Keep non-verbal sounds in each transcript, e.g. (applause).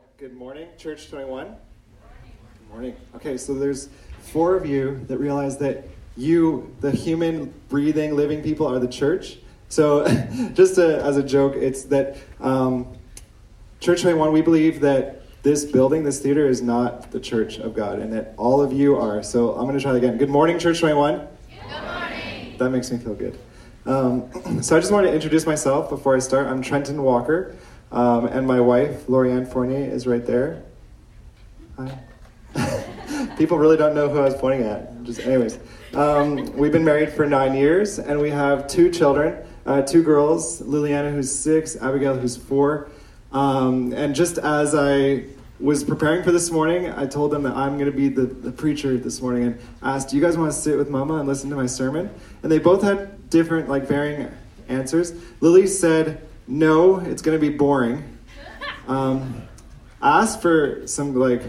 Well, good morning, Church 21. Good morning. Okay, so there's four of you that realize that you, the human, breathing, living people, are the church. So, (laughs) just a, as a joke, it's that um, Church 21, we believe that this building, this theater, is not the church of God, and that all of you are. So, I'm going to try again. Good morning, Church 21. Good morning. That makes me feel good. Um, (clears throat) so, I just want to introduce myself before I start. I'm Trenton Walker. Um, and my wife, Lorianne Fournier, is right there. Hi. (laughs) People really don't know who I was pointing at. Just, anyways, um, we've been married for nine years, and we have two children, uh, two girls, Liliana, who's six, Abigail, who's four. Um, and just as I was preparing for this morning, I told them that I'm going to be the, the preacher this morning, and asked, "Do you guys want to sit with Mama and listen to my sermon?" And they both had different, like, varying answers. Lily said no, it's going to be boring. Um, I asked for some like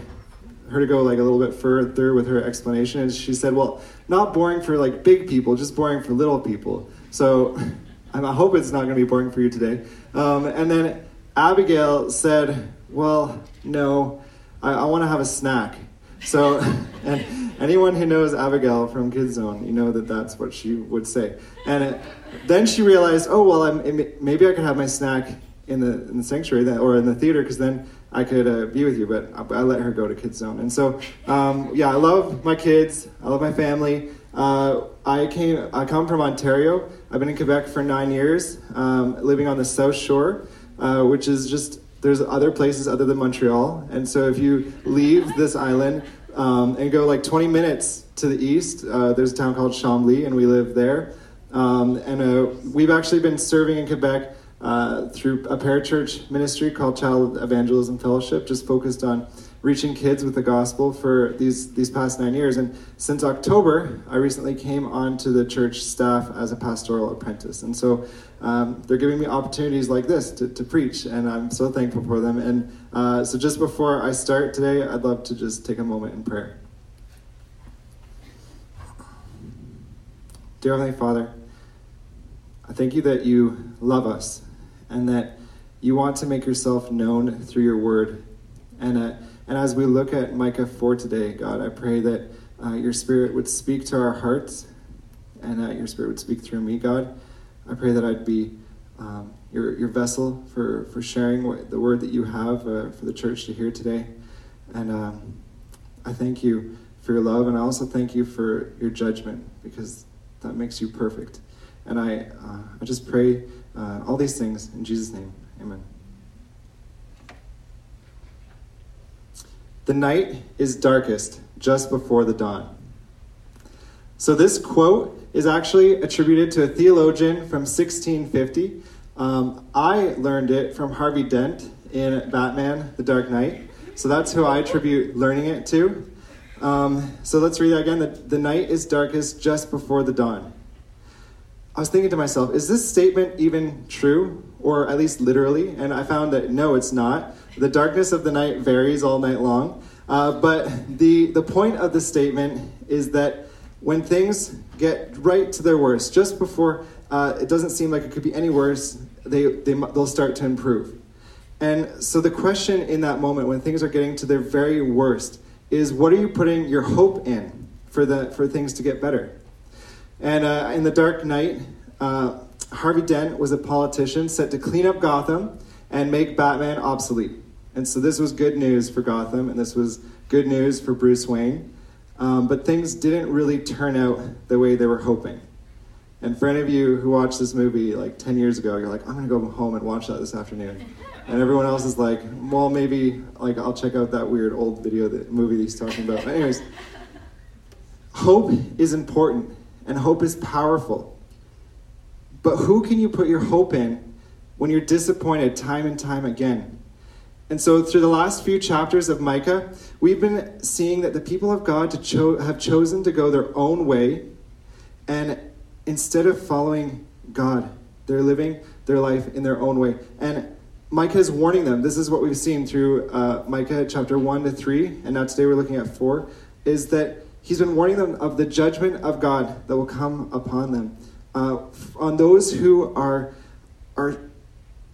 her to go like a little bit further with her explanation, and she said, "Well, not boring for like big people, just boring for little people." So (laughs) I hope it's not going to be boring for you today. Um, and then Abigail said, "Well, no, I, I want to have a snack." So, and (laughs) anyone who knows Abigail from Kids Zone, you know that that's what she would say. And it, then she realized, oh well, I'm, maybe I could have my snack in the, in the sanctuary that, or in the theater because then I could uh, be with you. But I, I, let her go to Kids Zone. And so, um, yeah, I love my kids. I love my family. Uh, I came. I come from Ontario. I've been in Quebec for nine years, um, living on the South Shore, uh, which is just there's other places other than Montreal. And so if you leave this island um, and go like 20 minutes to the east, uh, there's a town called Chambly, and we live there. Um, and uh, we've actually been serving in Quebec uh, through a parachurch ministry called Child Evangelism Fellowship, just focused on reaching kids with the gospel for these these past nine years. And since October, I recently came onto the church staff as a pastoral apprentice. And so um, they're giving me opportunities like this to, to preach, and I'm so thankful for them. And uh, so just before I start today, I'd love to just take a moment in prayer. Dear Heavenly Father, I thank you that you love us and that you want to make yourself known through your word. And, uh, and as we look at Micah 4 today, God, I pray that uh, your spirit would speak to our hearts and that your spirit would speak through me, God. I pray that I'd be um, your, your vessel for, for sharing what, the word that you have uh, for the church to hear today. And um, I thank you for your love, and I also thank you for your judgment because that makes you perfect. And I, uh, I just pray uh, all these things in Jesus' name. Amen. The night is darkest just before the dawn. So, this quote is actually attributed to a theologian from 1650. Um, I learned it from Harvey Dent in Batman The Dark Knight. So, that's who I attribute learning it to. Um, so, let's read that again. The, the night is darkest just before the dawn. I was thinking to myself, is this statement even true, or at least literally? And I found that no, it's not. The darkness of the night varies all night long. Uh, but the, the point of the statement is that when things get right to their worst, just before uh, it doesn't seem like it could be any worse, they, they, they'll start to improve. And so the question in that moment, when things are getting to their very worst, is what are you putting your hope in for, the, for things to get better? And uh, in The Dark Knight, uh, Harvey Dent was a politician set to clean up Gotham and make Batman obsolete. And so this was good news for Gotham, and this was good news for Bruce Wayne. Um, but things didn't really turn out the way they were hoping. And for any of you who watched this movie like 10 years ago, you're like, I'm to go home and watch that this afternoon. And everyone else is like, well, maybe like I'll check out that weird old video, that movie he's talking about. But anyways, hope is important and hope is powerful. But who can you put your hope in when you're disappointed time and time again? And so, through the last few chapters of Micah, we've been seeing that the people of God cho- have chosen to go their own way, and instead of following God, they're living their life in their own way. And Micah is warning them. This is what we've seen through uh, Micah chapter 1 to 3, and now today we're looking at 4, is that He's been warning them of the judgment of God that will come upon them. Uh, on those who are, are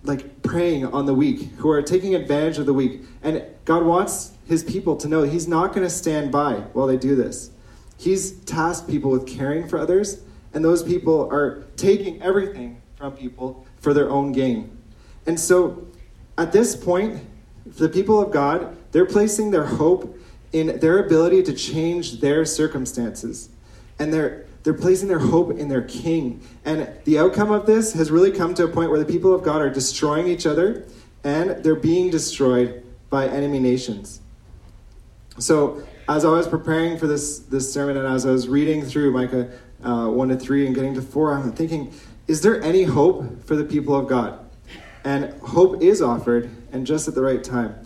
like preying on the weak, who are taking advantage of the weak. And God wants his people to know he's not going to stand by while they do this. He's tasked people with caring for others, and those people are taking everything from people for their own gain. And so at this point, the people of God, they're placing their hope in their ability to change their circumstances. And they're they're placing their hope in their king. And the outcome of this has really come to a point where the people of God are destroying each other and they're being destroyed by enemy nations. So, as I was preparing for this, this sermon and as I was reading through Micah uh, 1 to 3 and getting to 4, I'm thinking, is there any hope for the people of God? And hope is offered, and just at the right time.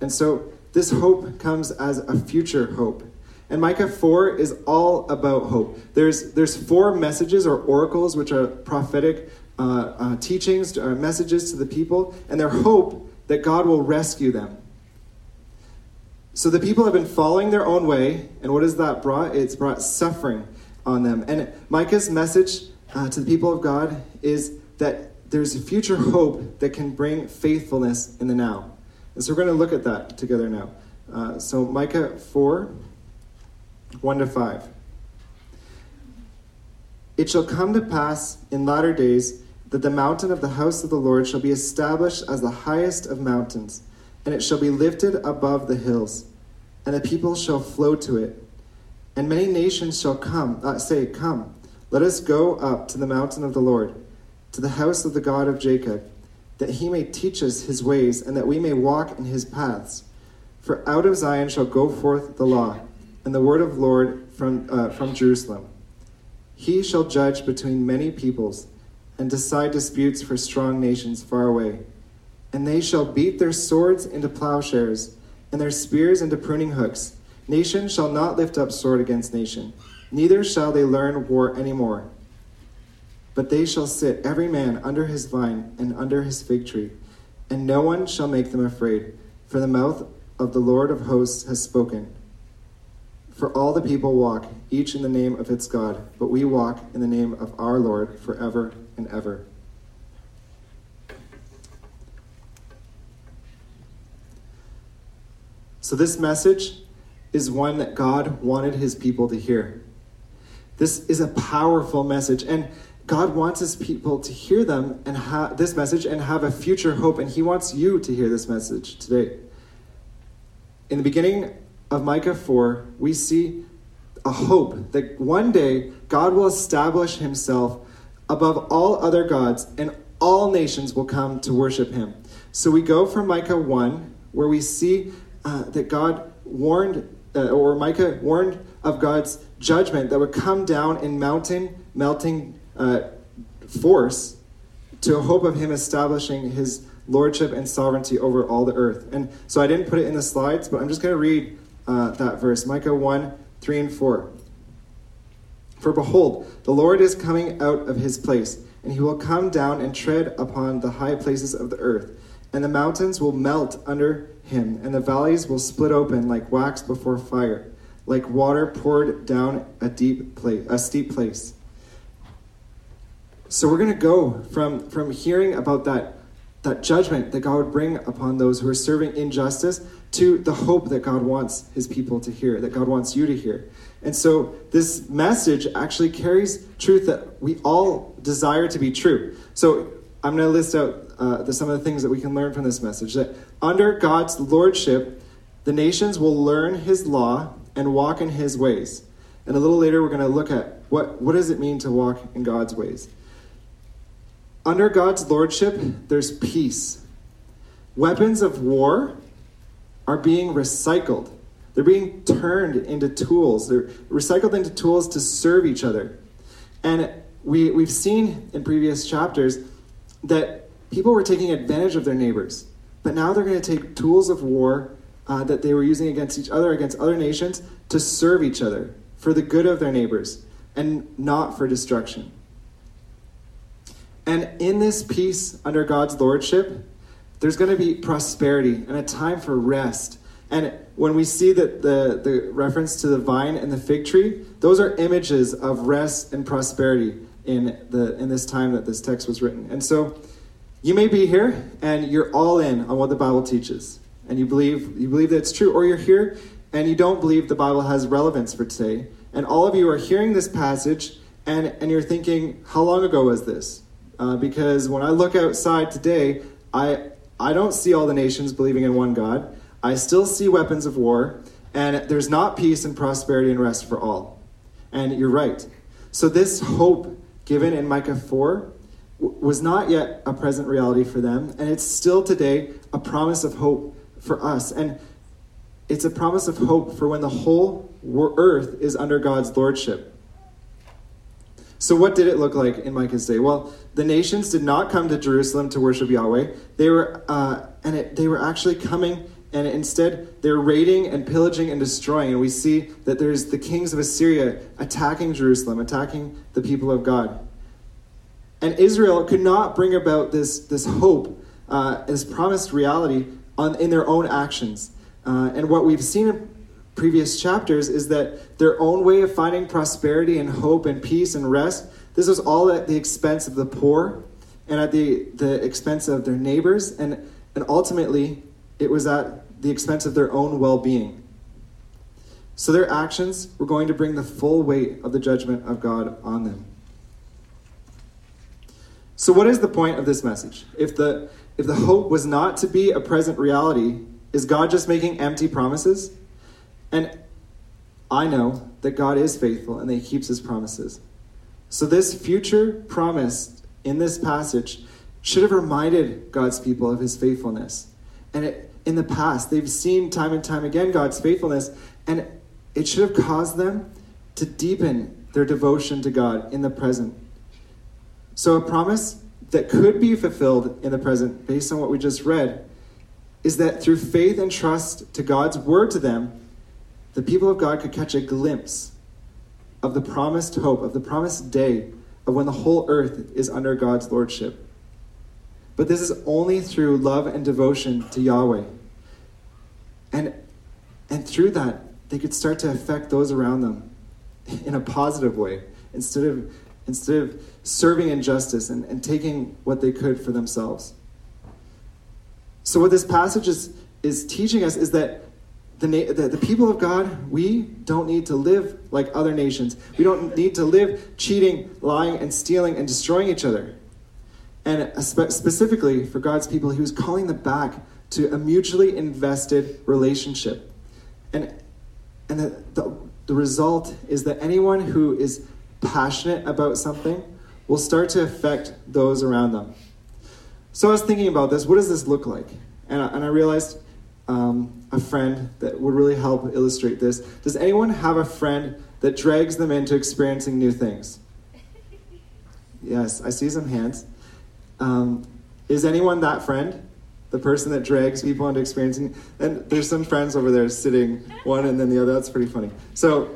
And so, this hope comes as a future hope. And Micah 4 is all about hope. There's, there's four messages or oracles, which are prophetic uh, uh, teachings, or uh, messages to the people, and their hope that God will rescue them. So the people have been following their own way, and what has that brought? It's brought suffering on them. And Micah's message uh, to the people of God is that there's a future hope that can bring faithfulness in the now. And so we're going to look at that together now. Uh, so, Micah 4, 1 to 5. It shall come to pass in latter days that the mountain of the house of the Lord shall be established as the highest of mountains, and it shall be lifted above the hills, and the people shall flow to it. And many nations shall come, uh, say, Come, let us go up to the mountain of the Lord, to the house of the God of Jacob, that he may teach us his ways, and that we may walk in his paths. For out of Zion shall go forth the law and the word of the Lord from, uh, from Jerusalem. He shall judge between many peoples and decide disputes for strong nations far away. And they shall beat their swords into plowshares and their spears into pruning hooks. Nation shall not lift up sword against nation, neither shall they learn war any more. But they shall sit every man under his vine and under his fig tree, and no one shall make them afraid, for the mouth of the Lord of hosts has spoken. For all the people walk, each in the name of its God, but we walk in the name of our Lord forever and ever. So, this message is one that God wanted his people to hear. This is a powerful message, and God wants his people to hear them and ha- this message and have a future hope, and he wants you to hear this message today. In the beginning of Micah 4, we see a hope that one day God will establish himself above all other gods and all nations will come to worship him. So we go from Micah 1, where we see uh, that God warned, uh, or Micah warned of God's judgment that would come down in mountain melting uh, force to hope of him establishing his lordship and sovereignty over all the earth. And so I didn't put it in the slides, but I'm just going to read uh, that verse Micah 1 3 and 4. For behold, the Lord is coming out of his place, and he will come down and tread upon the high places of the earth, and the mountains will melt under him, and the valleys will split open like wax before fire, like water poured down a deep place, a steep place. So we're going to go from, from hearing about that, that judgment that God would bring upon those who are serving injustice to the hope that God wants his people to hear, that God wants you to hear. And so this message actually carries truth that we all desire to be true. So I'm going to list out uh, the, some of the things that we can learn from this message that under God's lordship, the nations will learn his law and walk in his ways. And a little later, we're going to look at what, what does it mean to walk in God's ways. Under God's lordship, there's peace. Weapons of war are being recycled. They're being turned into tools. They're recycled into tools to serve each other. And we, we've seen in previous chapters that people were taking advantage of their neighbors. But now they're going to take tools of war uh, that they were using against each other, against other nations, to serve each other for the good of their neighbors and not for destruction. And in this peace under God's lordship, there's going to be prosperity and a time for rest. And when we see that the, the reference to the vine and the fig tree, those are images of rest and prosperity in the in this time that this text was written. And so you may be here and you're all in on what the Bible teaches, and you believe you believe that it's true, or you're here and you don't believe the Bible has relevance for today, and all of you are hearing this passage and and you're thinking, how long ago was this? Uh, because when I look outside today, I I don't see all the nations believing in one God. I still see weapons of war, and there's not peace and prosperity and rest for all. And you're right. So this hope given in Micah 4 was not yet a present reality for them, and it's still today a promise of hope for us. And it's a promise of hope for when the whole earth is under God's lordship. So, what did it look like in Micah's day? Well, the nations did not come to Jerusalem to worship Yahweh. They were, uh, and it, they were actually coming, and instead they're raiding and pillaging and destroying. And we see that there's the kings of Assyria attacking Jerusalem, attacking the people of God. And Israel could not bring about this, this hope, uh, this promised reality on, in their own actions. Uh, and what we've seen previous chapters is that their own way of finding prosperity and hope and peace and rest, this was all at the expense of the poor and at the, the expense of their neighbors. And, and ultimately, it was at the expense of their own well being. So their actions were going to bring the full weight of the judgment of God on them. So, what is the point of this message? If the, if the hope was not to be a present reality, is God just making empty promises? And I know that God is faithful and that He keeps His promises. So, this future promise in this passage should have reminded God's people of His faithfulness. And it, in the past, they've seen time and time again God's faithfulness, and it should have caused them to deepen their devotion to God in the present. So, a promise that could be fulfilled in the present, based on what we just read, is that through faith and trust to God's word to them, the people of God could catch a glimpse of the promised hope, of the promised day of when the whole earth is under God's lordship. But this is only through love and devotion to Yahweh. And, and through that, they could start to affect those around them in a positive way instead of instead of serving injustice and, and taking what they could for themselves. So, what this passage is, is teaching us is that the, the, the, people of God, we don't need to live like other nations. We don't need to live cheating, lying, and stealing and destroying each other. And spe- specifically for God's people, He was calling them back to a mutually invested relationship. And, and the, the, the result is that anyone who is passionate about something will start to affect those around them. So I was thinking about this. What does this look like? And I, and I realized um, a friend that would really help illustrate this. Does anyone have a friend that drags them into experiencing new things? (laughs) Yes, I see some hands. Um, is anyone that friend? The person that drags people into experiencing? And there's some friends over there sitting one and then the other. That's pretty funny. So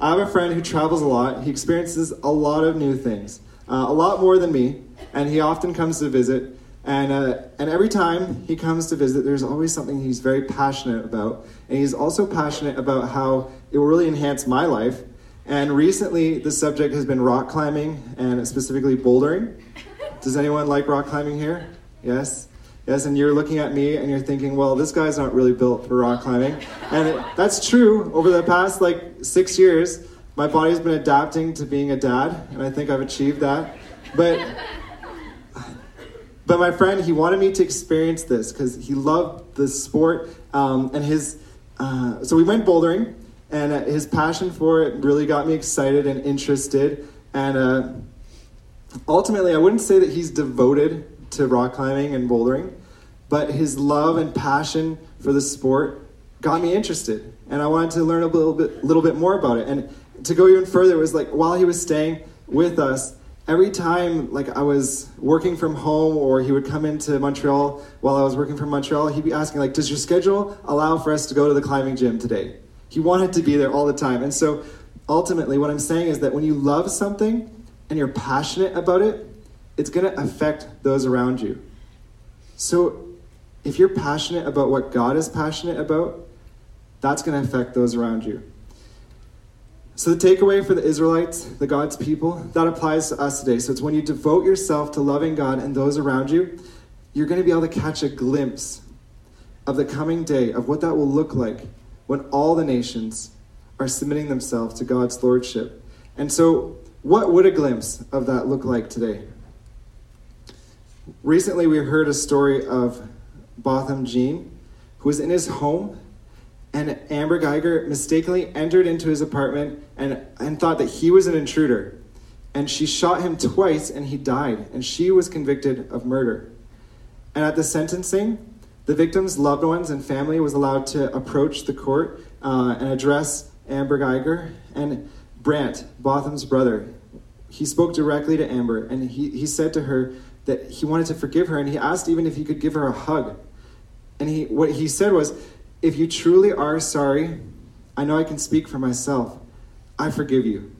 I have a friend who travels a lot. He experiences a lot of new things, uh, a lot more than me, and he often comes to visit. And, uh, and every time he comes to visit, there's always something he's very passionate about. And he's also passionate about how it will really enhance my life. And recently, the subject has been rock climbing and specifically bouldering. Does anyone like rock climbing here? Yes? Yes, and you're looking at me and you're thinking, well, this guy's not really built for rock climbing. And it, that's true. Over the past like six years, my body's been adapting to being a dad, and I think I've achieved that. But but my friend, he wanted me to experience this because he loved the sport um, and his. Uh, so we went bouldering, and uh, his passion for it really got me excited and interested. And uh, ultimately, I wouldn't say that he's devoted to rock climbing and bouldering, but his love and passion for the sport got me interested, and I wanted to learn a little bit, little bit more about it. And to go even further, it was like while he was staying with us, every time like I was working from home or he would come into Montreal while I was working from Montreal, he'd be asking like, "Does your schedule allow for us to go to the climbing gym today?" He wanted to be there all the time, and so ultimately, what I'm saying is that when you love something and you're passionate about it, it's going to affect those around you. So, if you're passionate about what God is passionate about, that's going to affect those around you. So, the takeaway for the Israelites, the God's people, that applies to us today. So, it's when you devote yourself to loving God and those around you, you're going to be able to catch a glimpse of the coming day, of what that will look like when all the nations are submitting themselves to God's lordship. And so, what would a glimpse of that look like today? Recently, we heard a story of Botham Jean, who was in his home, and Amber Guyger mistakenly entered into his apartment and, and thought that he was an intruder. And she shot him twice, and he died, and she was convicted of murder. And at the sentencing, the victim's loved ones and family was allowed to approach the court uh, and address Amber Guyger and Brandt, Botham's brother. He spoke directly to Amber, and he, he said to her that he wanted to forgive her, and he asked even if he could give her a hug. And he, what he said was, If you truly are sorry, I know I can speak for myself. I forgive you.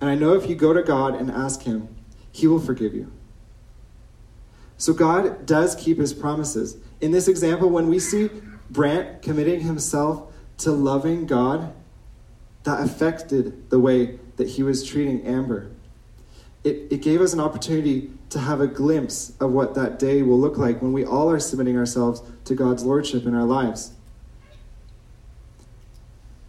And I know if you go to God and ask Him, He will forgive you. So God does keep His promises. In this example, when we see Brandt committing himself to loving God, that affected the way that he was treating Amber. It, it gave us an opportunity to have a glimpse of what that day will look like when we all are submitting ourselves to God's Lordship in our lives.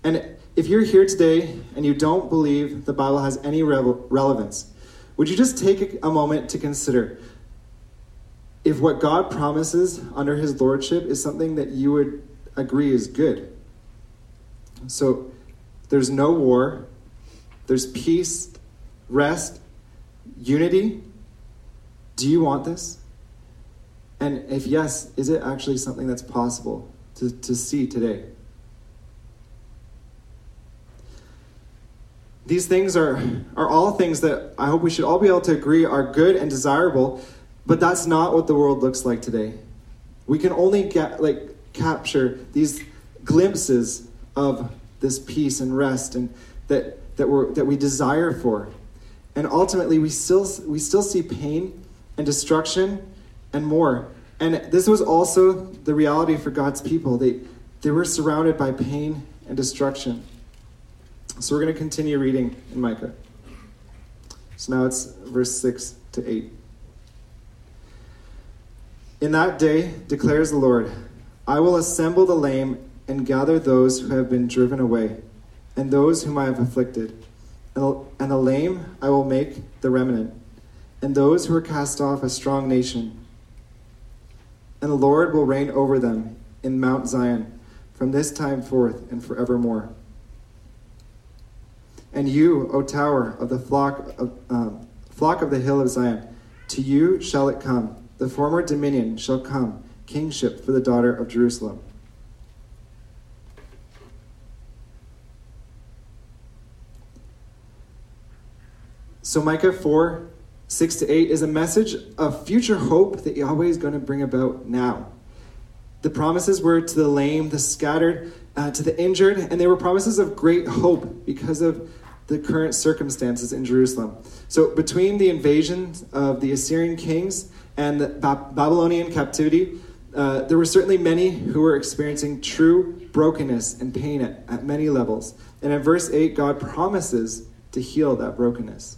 And if you're here today and you don't believe the Bible has any relevance, would you just take a moment to consider if what God promises under his lordship is something that you would agree is good? So there's no war, there's peace, rest, unity. Do you want this? And if yes, is it actually something that's possible to, to see today? These things are, are all things that I hope we should all be able to agree are good and desirable, but that's not what the world looks like today. We can only get like capture these glimpses of this peace and rest and that, that, we're, that we desire for. And ultimately we still we still see pain and destruction and more. And this was also the reality for God's people. They they were surrounded by pain and destruction. So we're going to continue reading in Micah. So now it's verse 6 to 8. In that day, declares the Lord, I will assemble the lame and gather those who have been driven away, and those whom I have afflicted. And the lame I will make the remnant, and those who are cast off a strong nation. And the Lord will reign over them in Mount Zion from this time forth and forevermore. And you, O tower of the flock of, um, flock of the hill of Zion, to you shall it come. The former dominion shall come, kingship for the daughter of Jerusalem. So, Micah 4 6 to 8 is a message of future hope that Yahweh is going to bring about now. The promises were to the lame, the scattered, uh, to the injured, and they were promises of great hope because of the current circumstances in Jerusalem. So, between the invasion of the Assyrian kings and the Babylonian captivity, uh, there were certainly many who were experiencing true brokenness and pain at, at many levels. And in verse 8, God promises to heal that brokenness.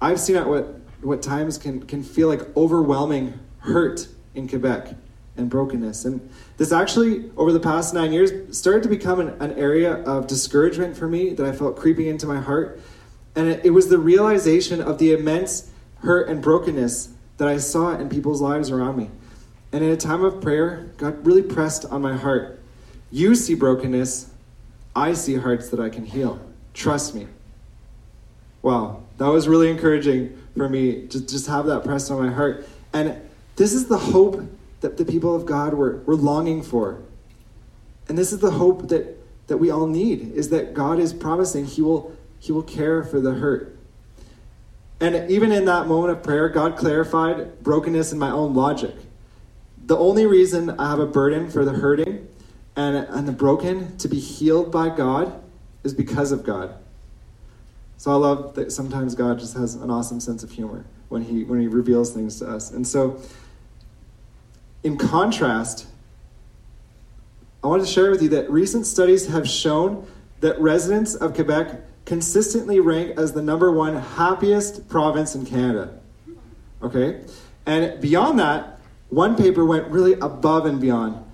I've seen at what, what times can, can feel like overwhelming hurt in Quebec and brokenness. And this actually, over the past nine years, started to become an, an area of discouragement for me that I felt creeping into my heart. And it, it was the realization of the immense hurt and brokenness that I saw in people's lives around me. And in a time of prayer, God really pressed on my heart. You see brokenness, I see hearts that I can heal. Trust me. Wow, that was really encouraging for me to just have that pressed on my heart. And this is the hope that the people of God were, were longing for. And this is the hope that, that we all need, is that God is promising He will, he will care for the hurt. And even in that moment of prayer, God clarified brokenness in my own logic. The only reason I have a burden for the hurting and, and the broken to be healed by God is because of God. So I love that sometimes God just has an awesome sense of humor when he when he reveals things to us. And so in contrast, I wanted to share with you that recent studies have shown that residents of Quebec consistently rank as the number one happiest province in Canada. Okay? And beyond that, one paper went really above and beyond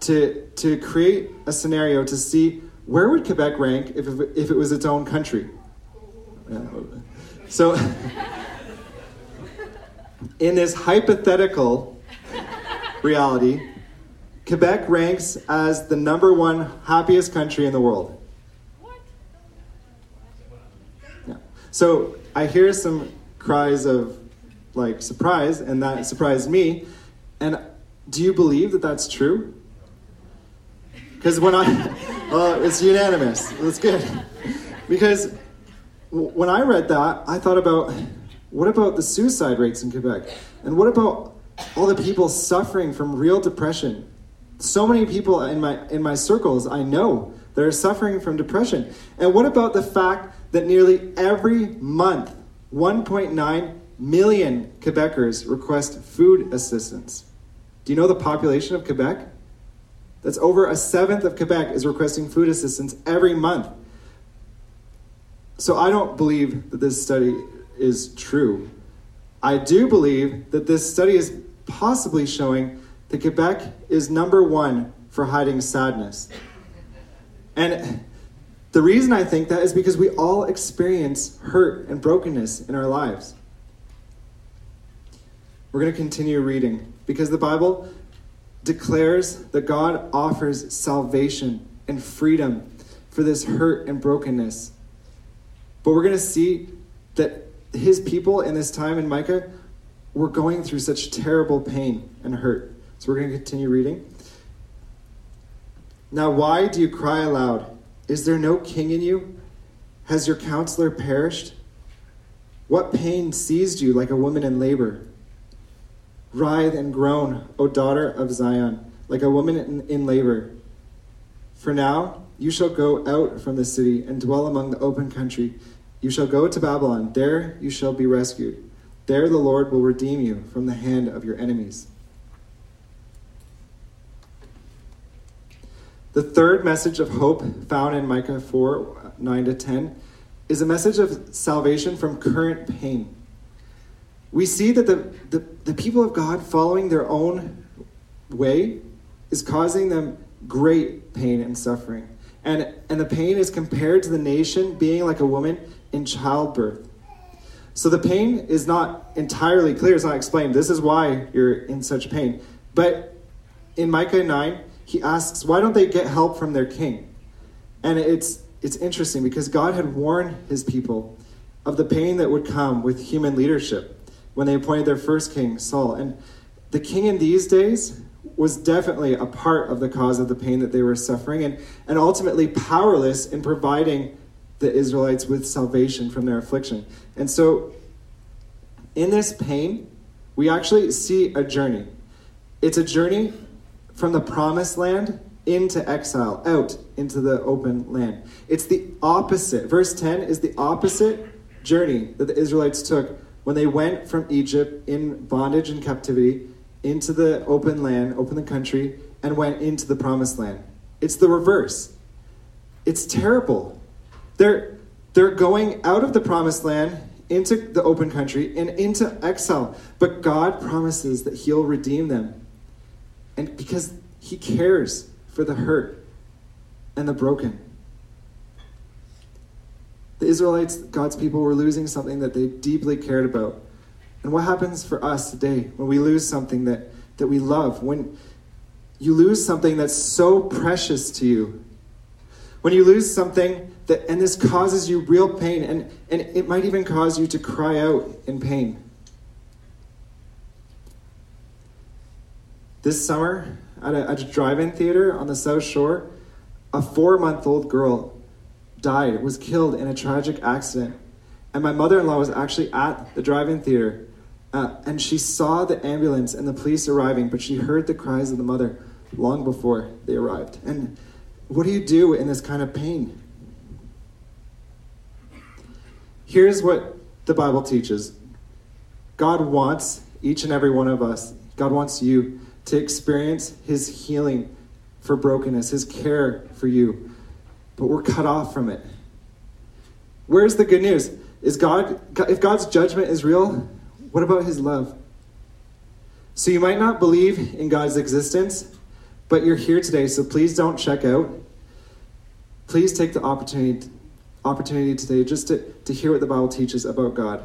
to, to create a scenario to see where would Quebec rank if, if it was its own country. So, (laughs) in this hypothetical reality, Quebec ranks as the number one happiest country in the world. What? Yeah. So I hear some cries of like surprise, and that surprised me. And do you believe that that's true? Because when I, (laughs) well, it's unanimous. That's good. Because when I read that, I thought about what about the suicide rates in Quebec? And what about all the people suffering from real depression? So many people in my in my circles I know that are suffering from depression. And what about the fact that nearly every month 1.9 million Quebecers request food assistance? Do you know the population of Quebec? That's over a seventh of Quebec is requesting food assistance every month. So I don't believe that this study is true. I do believe that this study is possibly showing that Quebec is number one for hiding sadness. And the reason I think that is because we all experience hurt and brokenness in our lives. We're going to continue reading because the Bible declares that God offers salvation and freedom for this hurt and brokenness. But we're going to see that his people in this time in Micah were going through such terrible pain and hurt. So we're going to continue reading. Now, why do you cry aloud? Is there no king in you? Has your counselor perished? What pain seized you like a woman in labor? Writhe and groan, O daughter of Zion, like a woman in, in labor. For now you shall go out from the city and dwell among the open country. You shall go to Babylon. There you shall be rescued. There the Lord will redeem you from the hand of your enemies. The third message of hope found in Micah 4 9 to 10 is a message of salvation from current pain we see that the, the, the people of God following their own way is causing them great pain and suffering. And, and the pain is compared to the nation being like a woman in childbirth. So the pain is not entirely clear, it's not explained. This is why you're in such pain. But in Micah 9, he asks, why don't they get help from their king? And it's, it's interesting because God had warned his people of the pain that would come with human leadership when they appointed their first king, Saul. And the king in these days was definitely a part of the cause of the pain that they were suffering and, and ultimately powerless in providing the Israelites with salvation from their affliction. And so, in this pain, we actually see a journey. It's a journey from the promised land into exile, out into the open land. It's the opposite. Verse 10 is the opposite journey that the Israelites took when they went from Egypt in bondage and captivity into the open land, open the country, and went into the promised land. It's the reverse. It's terrible. They're, they're going out of the promised land into the open country and into exile. But God promises that He'll redeem them. And because He cares for the hurt and the broken. The Israelites, God's people, were losing something that they deeply cared about. And what happens for us today when we lose something that, that we love? When you lose something that's so precious to you? When you lose something that, and this causes you real pain, and, and it might even cause you to cry out in pain. This summer, at a, at a drive in theater on the South Shore, a four month old girl died, was killed in a tragic accident. And my mother in law was actually at the drive in theater. Uh, and she saw the ambulance and the police arriving, but she heard the cries of the mother long before they arrived. And what do you do in this kind of pain? Here's what the Bible teaches God wants each and every one of us, God wants you to experience His healing for brokenness, His care for you but we're cut off from it. Where's the good news? Is God, if God's judgment is real, what about his love? So you might not believe in God's existence, but you're here today, so please don't check out. Please take the opportunity, opportunity today just to, to hear what the Bible teaches about God.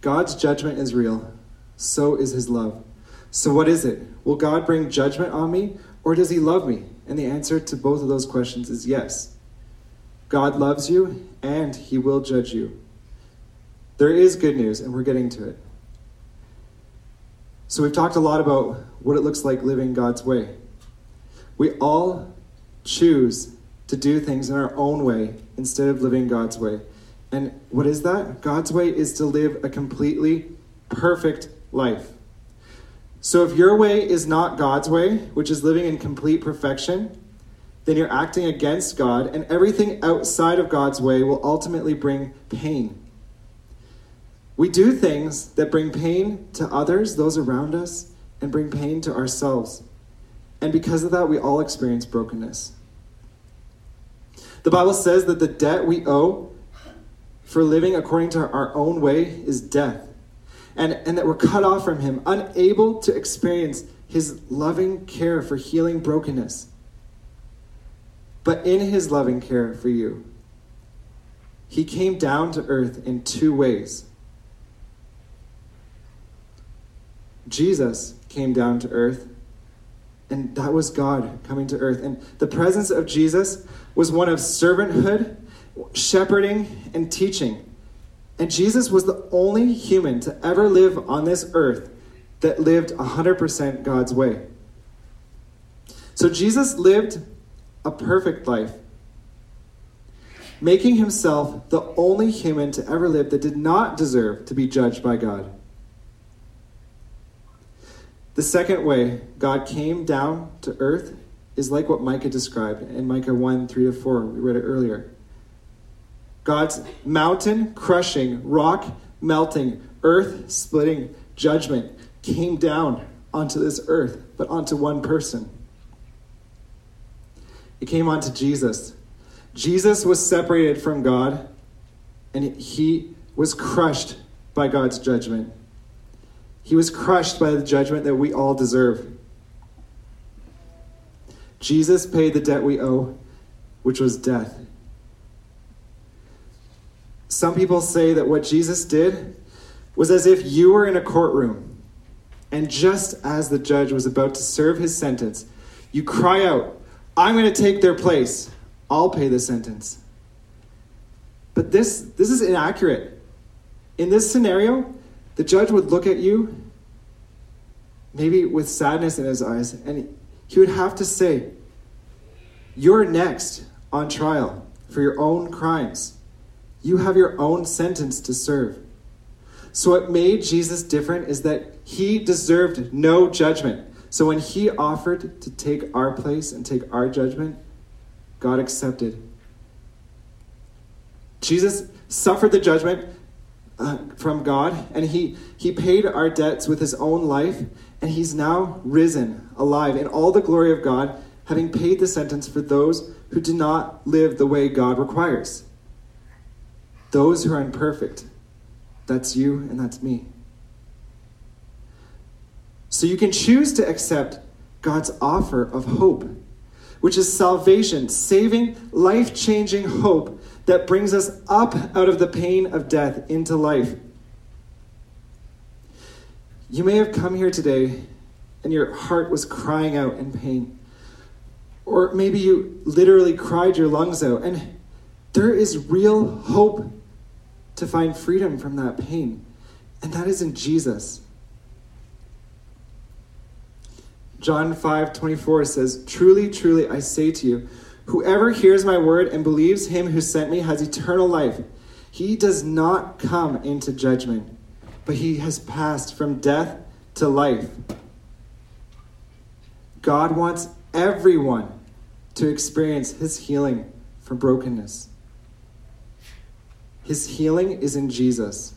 God's judgment is real, so is his love. So, what is it? Will God bring judgment on me, or does he love me? And the answer to both of those questions is yes. God loves you, and he will judge you. There is good news, and we're getting to it. So, we've talked a lot about what it looks like living God's way. We all choose to do things in our own way instead of living God's way. And what is that? God's way is to live a completely perfect life. So if your way is not God's way, which is living in complete perfection, then you're acting against God, and everything outside of God's way will ultimately bring pain. We do things that bring pain to others, those around us, and bring pain to ourselves. And because of that, we all experience brokenness. The Bible says that the debt we owe for living according to our own way is death, and, and that we're cut off from Him, unable to experience His loving care for healing brokenness. But in His loving care for you, He came down to earth in two ways. Jesus came down to earth, and that was God coming to earth. And the presence of Jesus was one of servanthood, shepherding, and teaching. And Jesus was the only human to ever live on this earth that lived 100% God's way. So Jesus lived a perfect life, making himself the only human to ever live that did not deserve to be judged by God. The second way God came down to earth is like what Micah described in Micah 1 3 to 4. We read it earlier. God's mountain crushing, rock melting, earth splitting judgment came down onto this earth, but onto one person. It came onto Jesus. Jesus was separated from God, and he was crushed by God's judgment. He was crushed by the judgment that we all deserve. Jesus paid the debt we owe, which was death. Some people say that what Jesus did was as if you were in a courtroom, and just as the judge was about to serve his sentence, you cry out, I'm going to take their place. I'll pay the sentence. But this, this is inaccurate. In this scenario, the judge would look at you, maybe with sadness in his eyes, and he would have to say, You're next on trial for your own crimes. You have your own sentence to serve. So, what made Jesus different is that he deserved no judgment. So, when he offered to take our place and take our judgment, God accepted. Jesus suffered the judgment uh, from God, and he, he paid our debts with his own life, and he's now risen, alive, in all the glory of God, having paid the sentence for those who do not live the way God requires. Those who are imperfect. That's you, and that's me. So you can choose to accept God's offer of hope, which is salvation, saving, life changing hope that brings us up out of the pain of death into life. You may have come here today and your heart was crying out in pain. Or maybe you literally cried your lungs out. And there is real hope to find freedom from that pain. And that is in Jesus. John 5 24 says, Truly, truly, I say to you, whoever hears my word and believes him who sent me has eternal life. He does not come into judgment, but he has passed from death to life. God wants everyone to experience his healing from brokenness. His healing is in Jesus.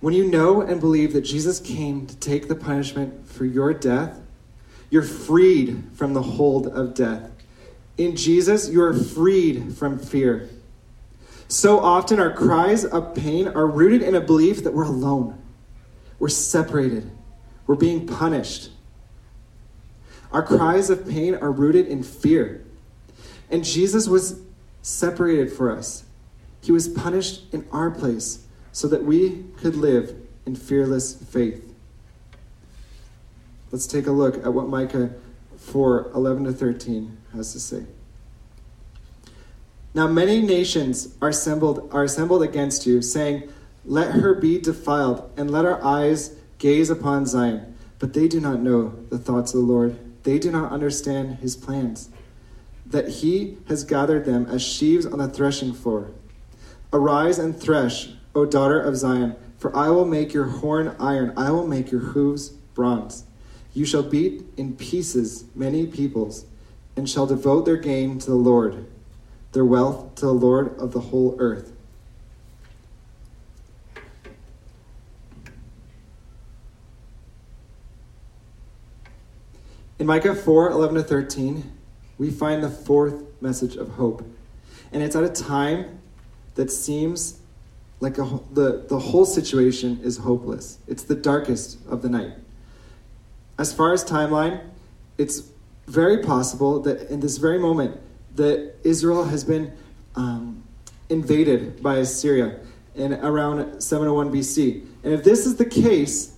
When you know and believe that Jesus came to take the punishment for your death, you're freed from the hold of death. In Jesus, you are freed from fear. So often, our cries of pain are rooted in a belief that we're alone, we're separated, we're being punished. Our cries of pain are rooted in fear. And Jesus was separated for us, He was punished in our place so that we could live in fearless faith. Let's take a look at what Micah 4 11 to 13 has to say. Now many nations are assembled, are assembled against you, saying, Let her be defiled, and let our eyes gaze upon Zion. But they do not know the thoughts of the Lord. They do not understand his plans. That he has gathered them as sheaves on the threshing floor. Arise and thresh, O daughter of Zion, for I will make your horn iron, I will make your hooves bronze. You shall beat in pieces many peoples, and shall devote their gain to the Lord, their wealth to the Lord of the whole earth. In Micah 4 11 to 13, we find the fourth message of hope. And it's at a time that seems like a, the, the whole situation is hopeless. It's the darkest of the night. As far as timeline, it's very possible that in this very moment that Israel has been um, invaded by Assyria in around 701 BC. And if this is the case,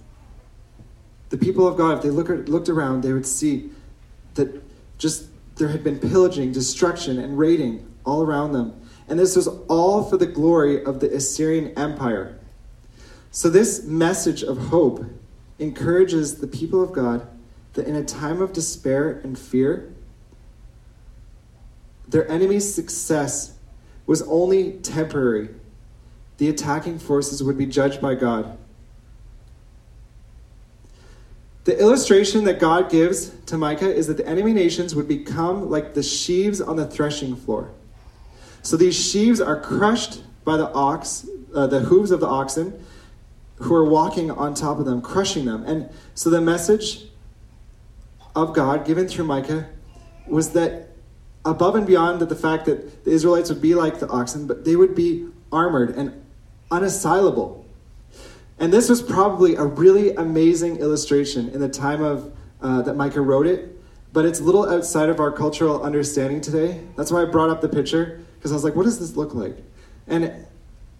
the people of God, if they look, looked around, they would see that just there had been pillaging, destruction, and raiding all around them. And this was all for the glory of the Assyrian Empire. So, this message of hope encourages the people of God that in a time of despair and fear, their enemy's success was only temporary. The attacking forces would be judged by God. The illustration that God gives to Micah is that the enemy nations would become like the sheaves on the threshing floor. So these sheaves are crushed by the ox, uh, the hooves of the oxen, who are walking on top of them, crushing them. And so the message of God given through Micah was that above and beyond the fact that the Israelites would be like the oxen, but they would be armored and unassailable. And this was probably a really amazing illustration in the time of uh, that Micah wrote it, but it's a little outside of our cultural understanding today. That's why I brought up the picture because I was like, what does this look like? And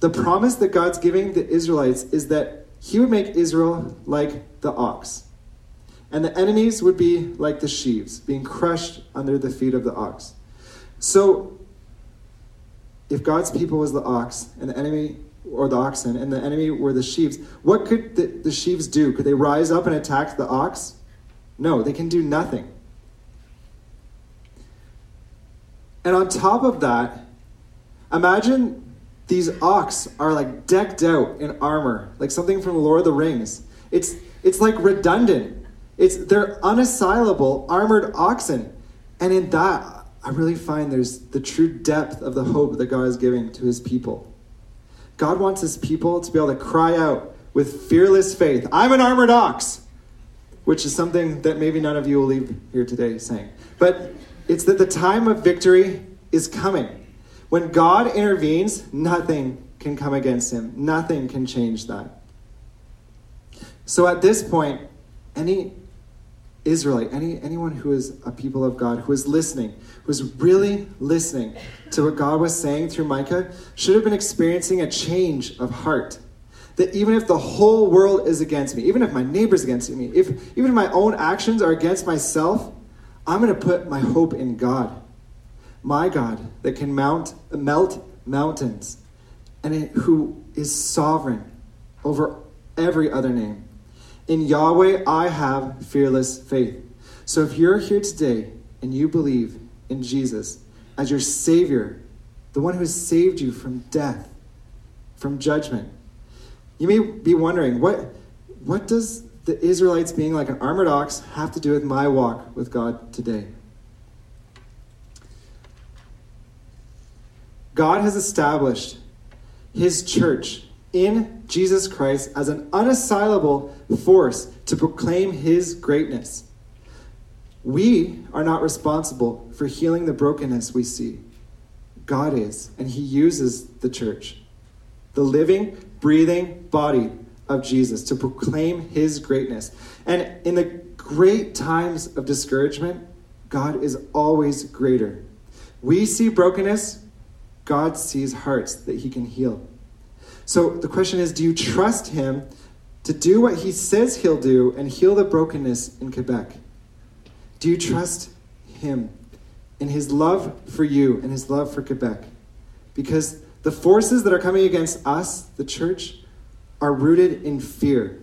the promise that God's giving the Israelites is that He would make Israel like the ox, and the enemies would be like the sheaves, being crushed under the feet of the ox. So, if God's people was the ox and the enemy or the oxen, and the enemy were the sheaves, what could the, the sheaves do? Could they rise up and attack the ox? No, they can do nothing. And on top of that, imagine these ox are like decked out in armor, like something from Lord of the Rings. It's it's like redundant. It's they're unassailable armored oxen. And in that, I really find there's the true depth of the hope that God is giving to his people. God wants his people to be able to cry out with fearless faith, I'm an armored ox, which is something that maybe none of you will leave here today saying. But it's that the time of victory is coming. When God intervenes, nothing can come against him, nothing can change that. So at this point, any Israelite, any, anyone who is a people of God, who is listening, who is really listening to what God was saying through Micah, should have been experiencing a change of heart. That even if the whole world is against me, even if my neighbor's against me, if even if my own actions are against myself, I'm going to put my hope in God. My God that can mount, melt mountains and it, who is sovereign over every other name. In Yahweh, I have fearless faith. So if you're here today and you believe in Jesus as your Savior, the one who has saved you from death, from judgment, you may be wondering what, what does the Israelites being like an armored ox have to do with my walk with God today? God has established his church in Jesus Christ as an unassailable force to proclaim his greatness. We are not responsible for healing the brokenness we see. God is, and He uses the church, the living, breathing body of Jesus, to proclaim His greatness. And in the great times of discouragement, God is always greater. We see brokenness, God sees hearts that He can heal. So the question is do you trust Him to do what He says He'll do and heal the brokenness in Quebec? Do you trust Him in His love for you and His love for Quebec? Because the forces that are coming against us, the church, are rooted in fear.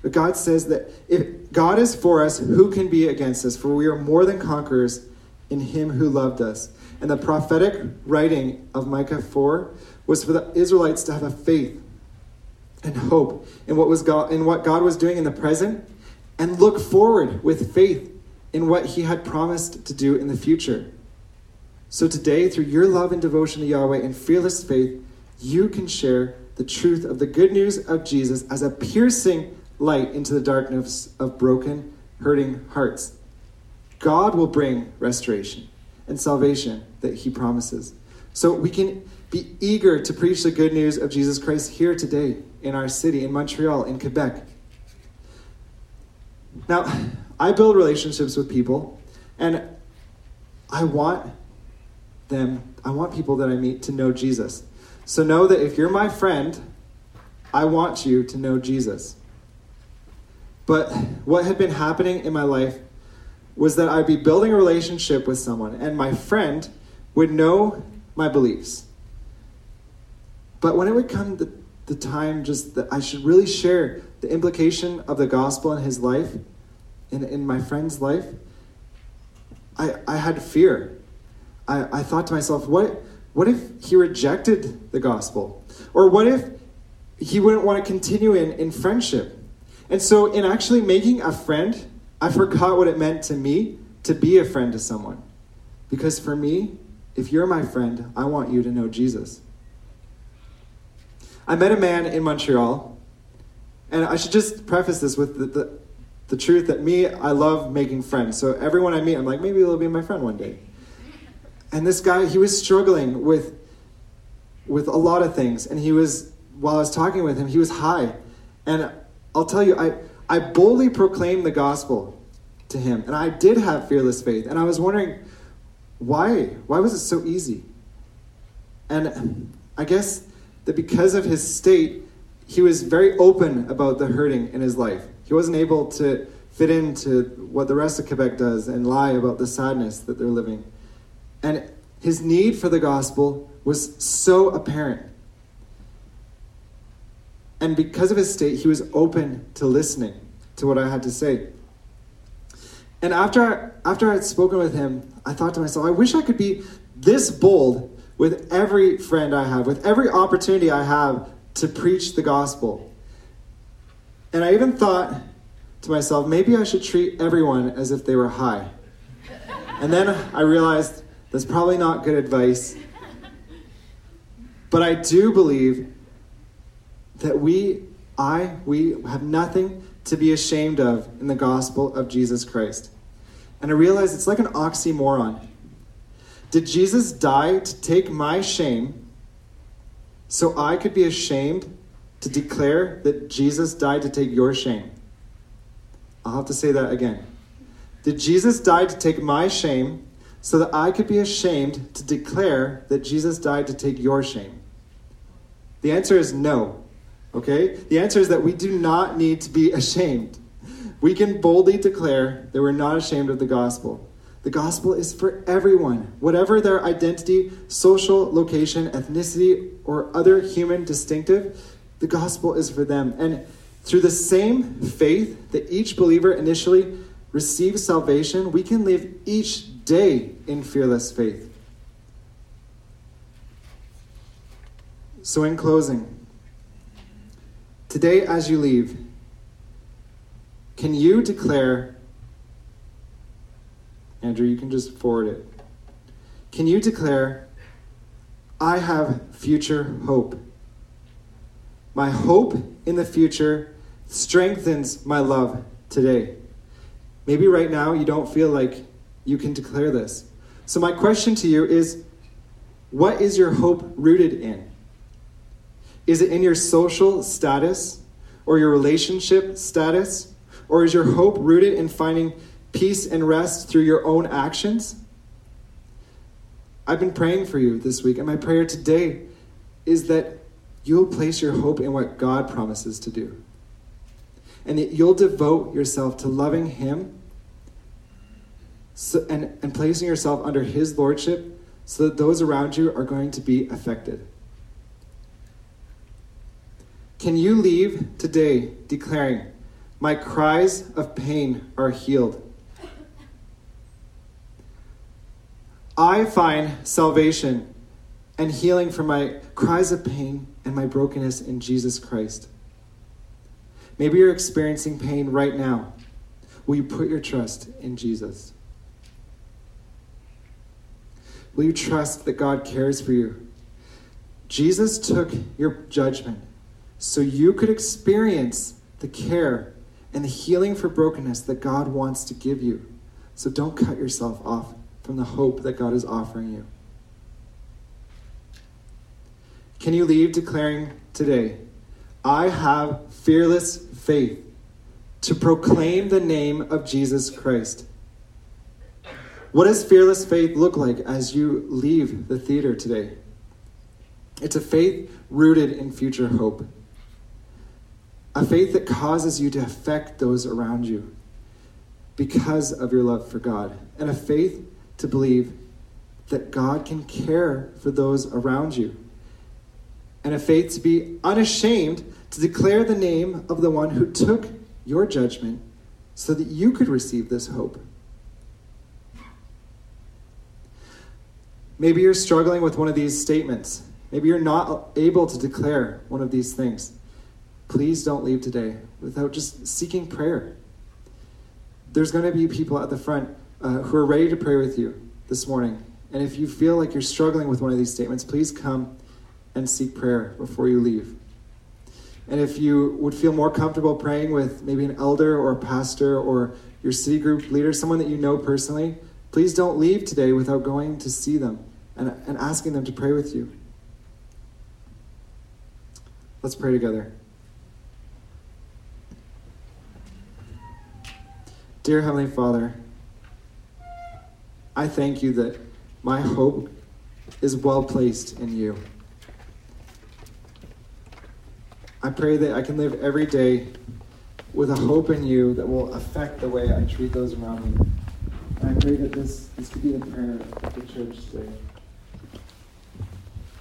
But God says that if God is for us, who can be against us? For we are more than conquerors in Him who loved us. And the prophetic writing of Micah 4 was for the Israelites to have a faith and hope in what was God in what God was doing in the present and look forward with faith in what he had promised to do in the future. So today through your love and devotion to Yahweh and fearless faith, you can share the truth of the good news of Jesus as a piercing light into the darkness of broken, hurting hearts. God will bring restoration and salvation that he promises. So we can be eager to preach the good news of Jesus Christ here today in our city, in Montreal, in Quebec. Now, I build relationships with people, and I want them, I want people that I meet to know Jesus. So know that if you're my friend, I want you to know Jesus. But what had been happening in my life was that I'd be building a relationship with someone, and my friend would know my beliefs. But when it would come the, the time just that I should really share the implication of the gospel in his life, in, in my friend's life, I, I had fear. I, I thought to myself, what, what if he rejected the gospel? Or what if he wouldn't want to continue in, in friendship? And so, in actually making a friend, I forgot what it meant to me to be a friend to someone. Because for me, if you're my friend, I want you to know Jesus. I met a man in Montreal, and I should just preface this with the, the, the truth that me, I love making friends. So everyone I meet, I'm like, maybe they'll be my friend one day. And this guy, he was struggling with, with a lot of things. And he was, while I was talking with him, he was high. And I'll tell you, I, I boldly proclaimed the gospel to him. And I did have fearless faith. And I was wondering, why? Why was it so easy? And I guess that because of his state, he was very open about the hurting in his life. He wasn't able to fit into what the rest of Quebec does and lie about the sadness that they're living. And his need for the gospel was so apparent. And because of his state, he was open to listening to what I had to say. And after, after I had spoken with him, I thought to myself, I wish I could be this bold with every friend I have, with every opportunity I have to preach the gospel. And I even thought to myself, maybe I should treat everyone as if they were high. And then I realized that's probably not good advice. But I do believe that we, I, we have nothing to be ashamed of in the gospel of Jesus Christ. And I realize it's like an oxymoron. Did Jesus die to take my shame so I could be ashamed to declare that Jesus died to take your shame? I'll have to say that again. Did Jesus die to take my shame so that I could be ashamed to declare that Jesus died to take your shame? The answer is no. Okay? The answer is that we do not need to be (laughs) ashamed. We can boldly declare that we're not ashamed of the gospel. The gospel is for everyone, whatever their identity, social location, ethnicity, or other human distinctive, the gospel is for them. And through the same faith that each believer initially receives salvation, we can live each day in fearless faith. So, in closing, today as you leave, can you declare, Andrew, you can just forward it. Can you declare, I have future hope? My hope in the future strengthens my love today. Maybe right now you don't feel like you can declare this. So, my question to you is what is your hope rooted in? Is it in your social status or your relationship status? Or is your hope rooted in finding peace and rest through your own actions? I've been praying for you this week, and my prayer today is that you'll place your hope in what God promises to do. And that you'll devote yourself to loving Him so, and, and placing yourself under His Lordship so that those around you are going to be affected. Can you leave today declaring, My cries of pain are healed? I find salvation and healing from my cries of pain and my brokenness in Jesus Christ. Maybe you're experiencing pain right now. Will you put your trust in Jesus? Will you trust that God cares for you? Jesus took your judgment so you could experience the care and the healing for brokenness that God wants to give you. So don't cut yourself off from the hope that God is offering you. Can you leave declaring today, I have fearless faith to proclaim the name of Jesus Christ? What does fearless faith look like as you leave the theater today? It's a faith rooted in future hope. A faith that causes you to affect those around you because of your love for God. And a faith to believe that God can care for those around you. And a faith to be unashamed to declare the name of the one who took your judgment so that you could receive this hope. Maybe you're struggling with one of these statements. Maybe you're not able to declare one of these things please don't leave today without just seeking prayer. There's going to be people at the front uh, who are ready to pray with you this morning. And if you feel like you're struggling with one of these statements, please come and seek prayer before you leave. And if you would feel more comfortable praying with maybe an elder or a pastor or your city group leader, someone that you know personally, please don't leave today without going to see them and, and asking them to pray with you. Let's pray together. Dear Heavenly Father, I thank you that my hope is well placed in you. I pray that I can live every day with a hope in you that will affect the way I treat those around me. And I pray that this, this could be the prayer of the church today.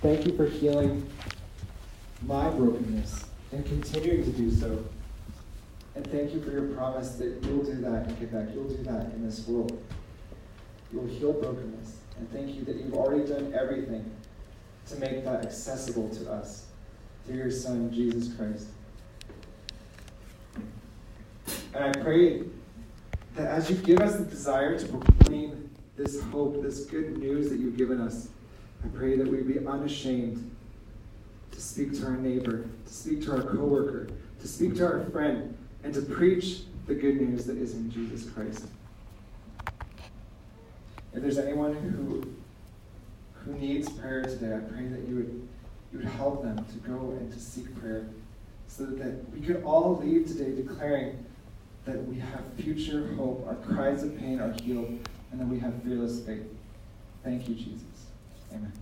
Thank you for healing my brokenness and continuing to do so. And thank you for your promise that you'll do that in Quebec. You'll do that in this world. You'll heal brokenness. And thank you that you've already done everything to make that accessible to us through your Son, Jesus Christ. And I pray that as you give us the desire to proclaim this hope, this good news that you've given us, I pray that we be unashamed to speak to our neighbor, to speak to our coworker, to speak to our friend, and to preach the good news that is in Jesus Christ. If there's anyone who who needs prayer today, I pray that you would you would help them to go and to seek prayer so that we could all leave today declaring that we have future hope, our cries of pain are healed, and that we have fearless faith. Thank you, Jesus. Amen.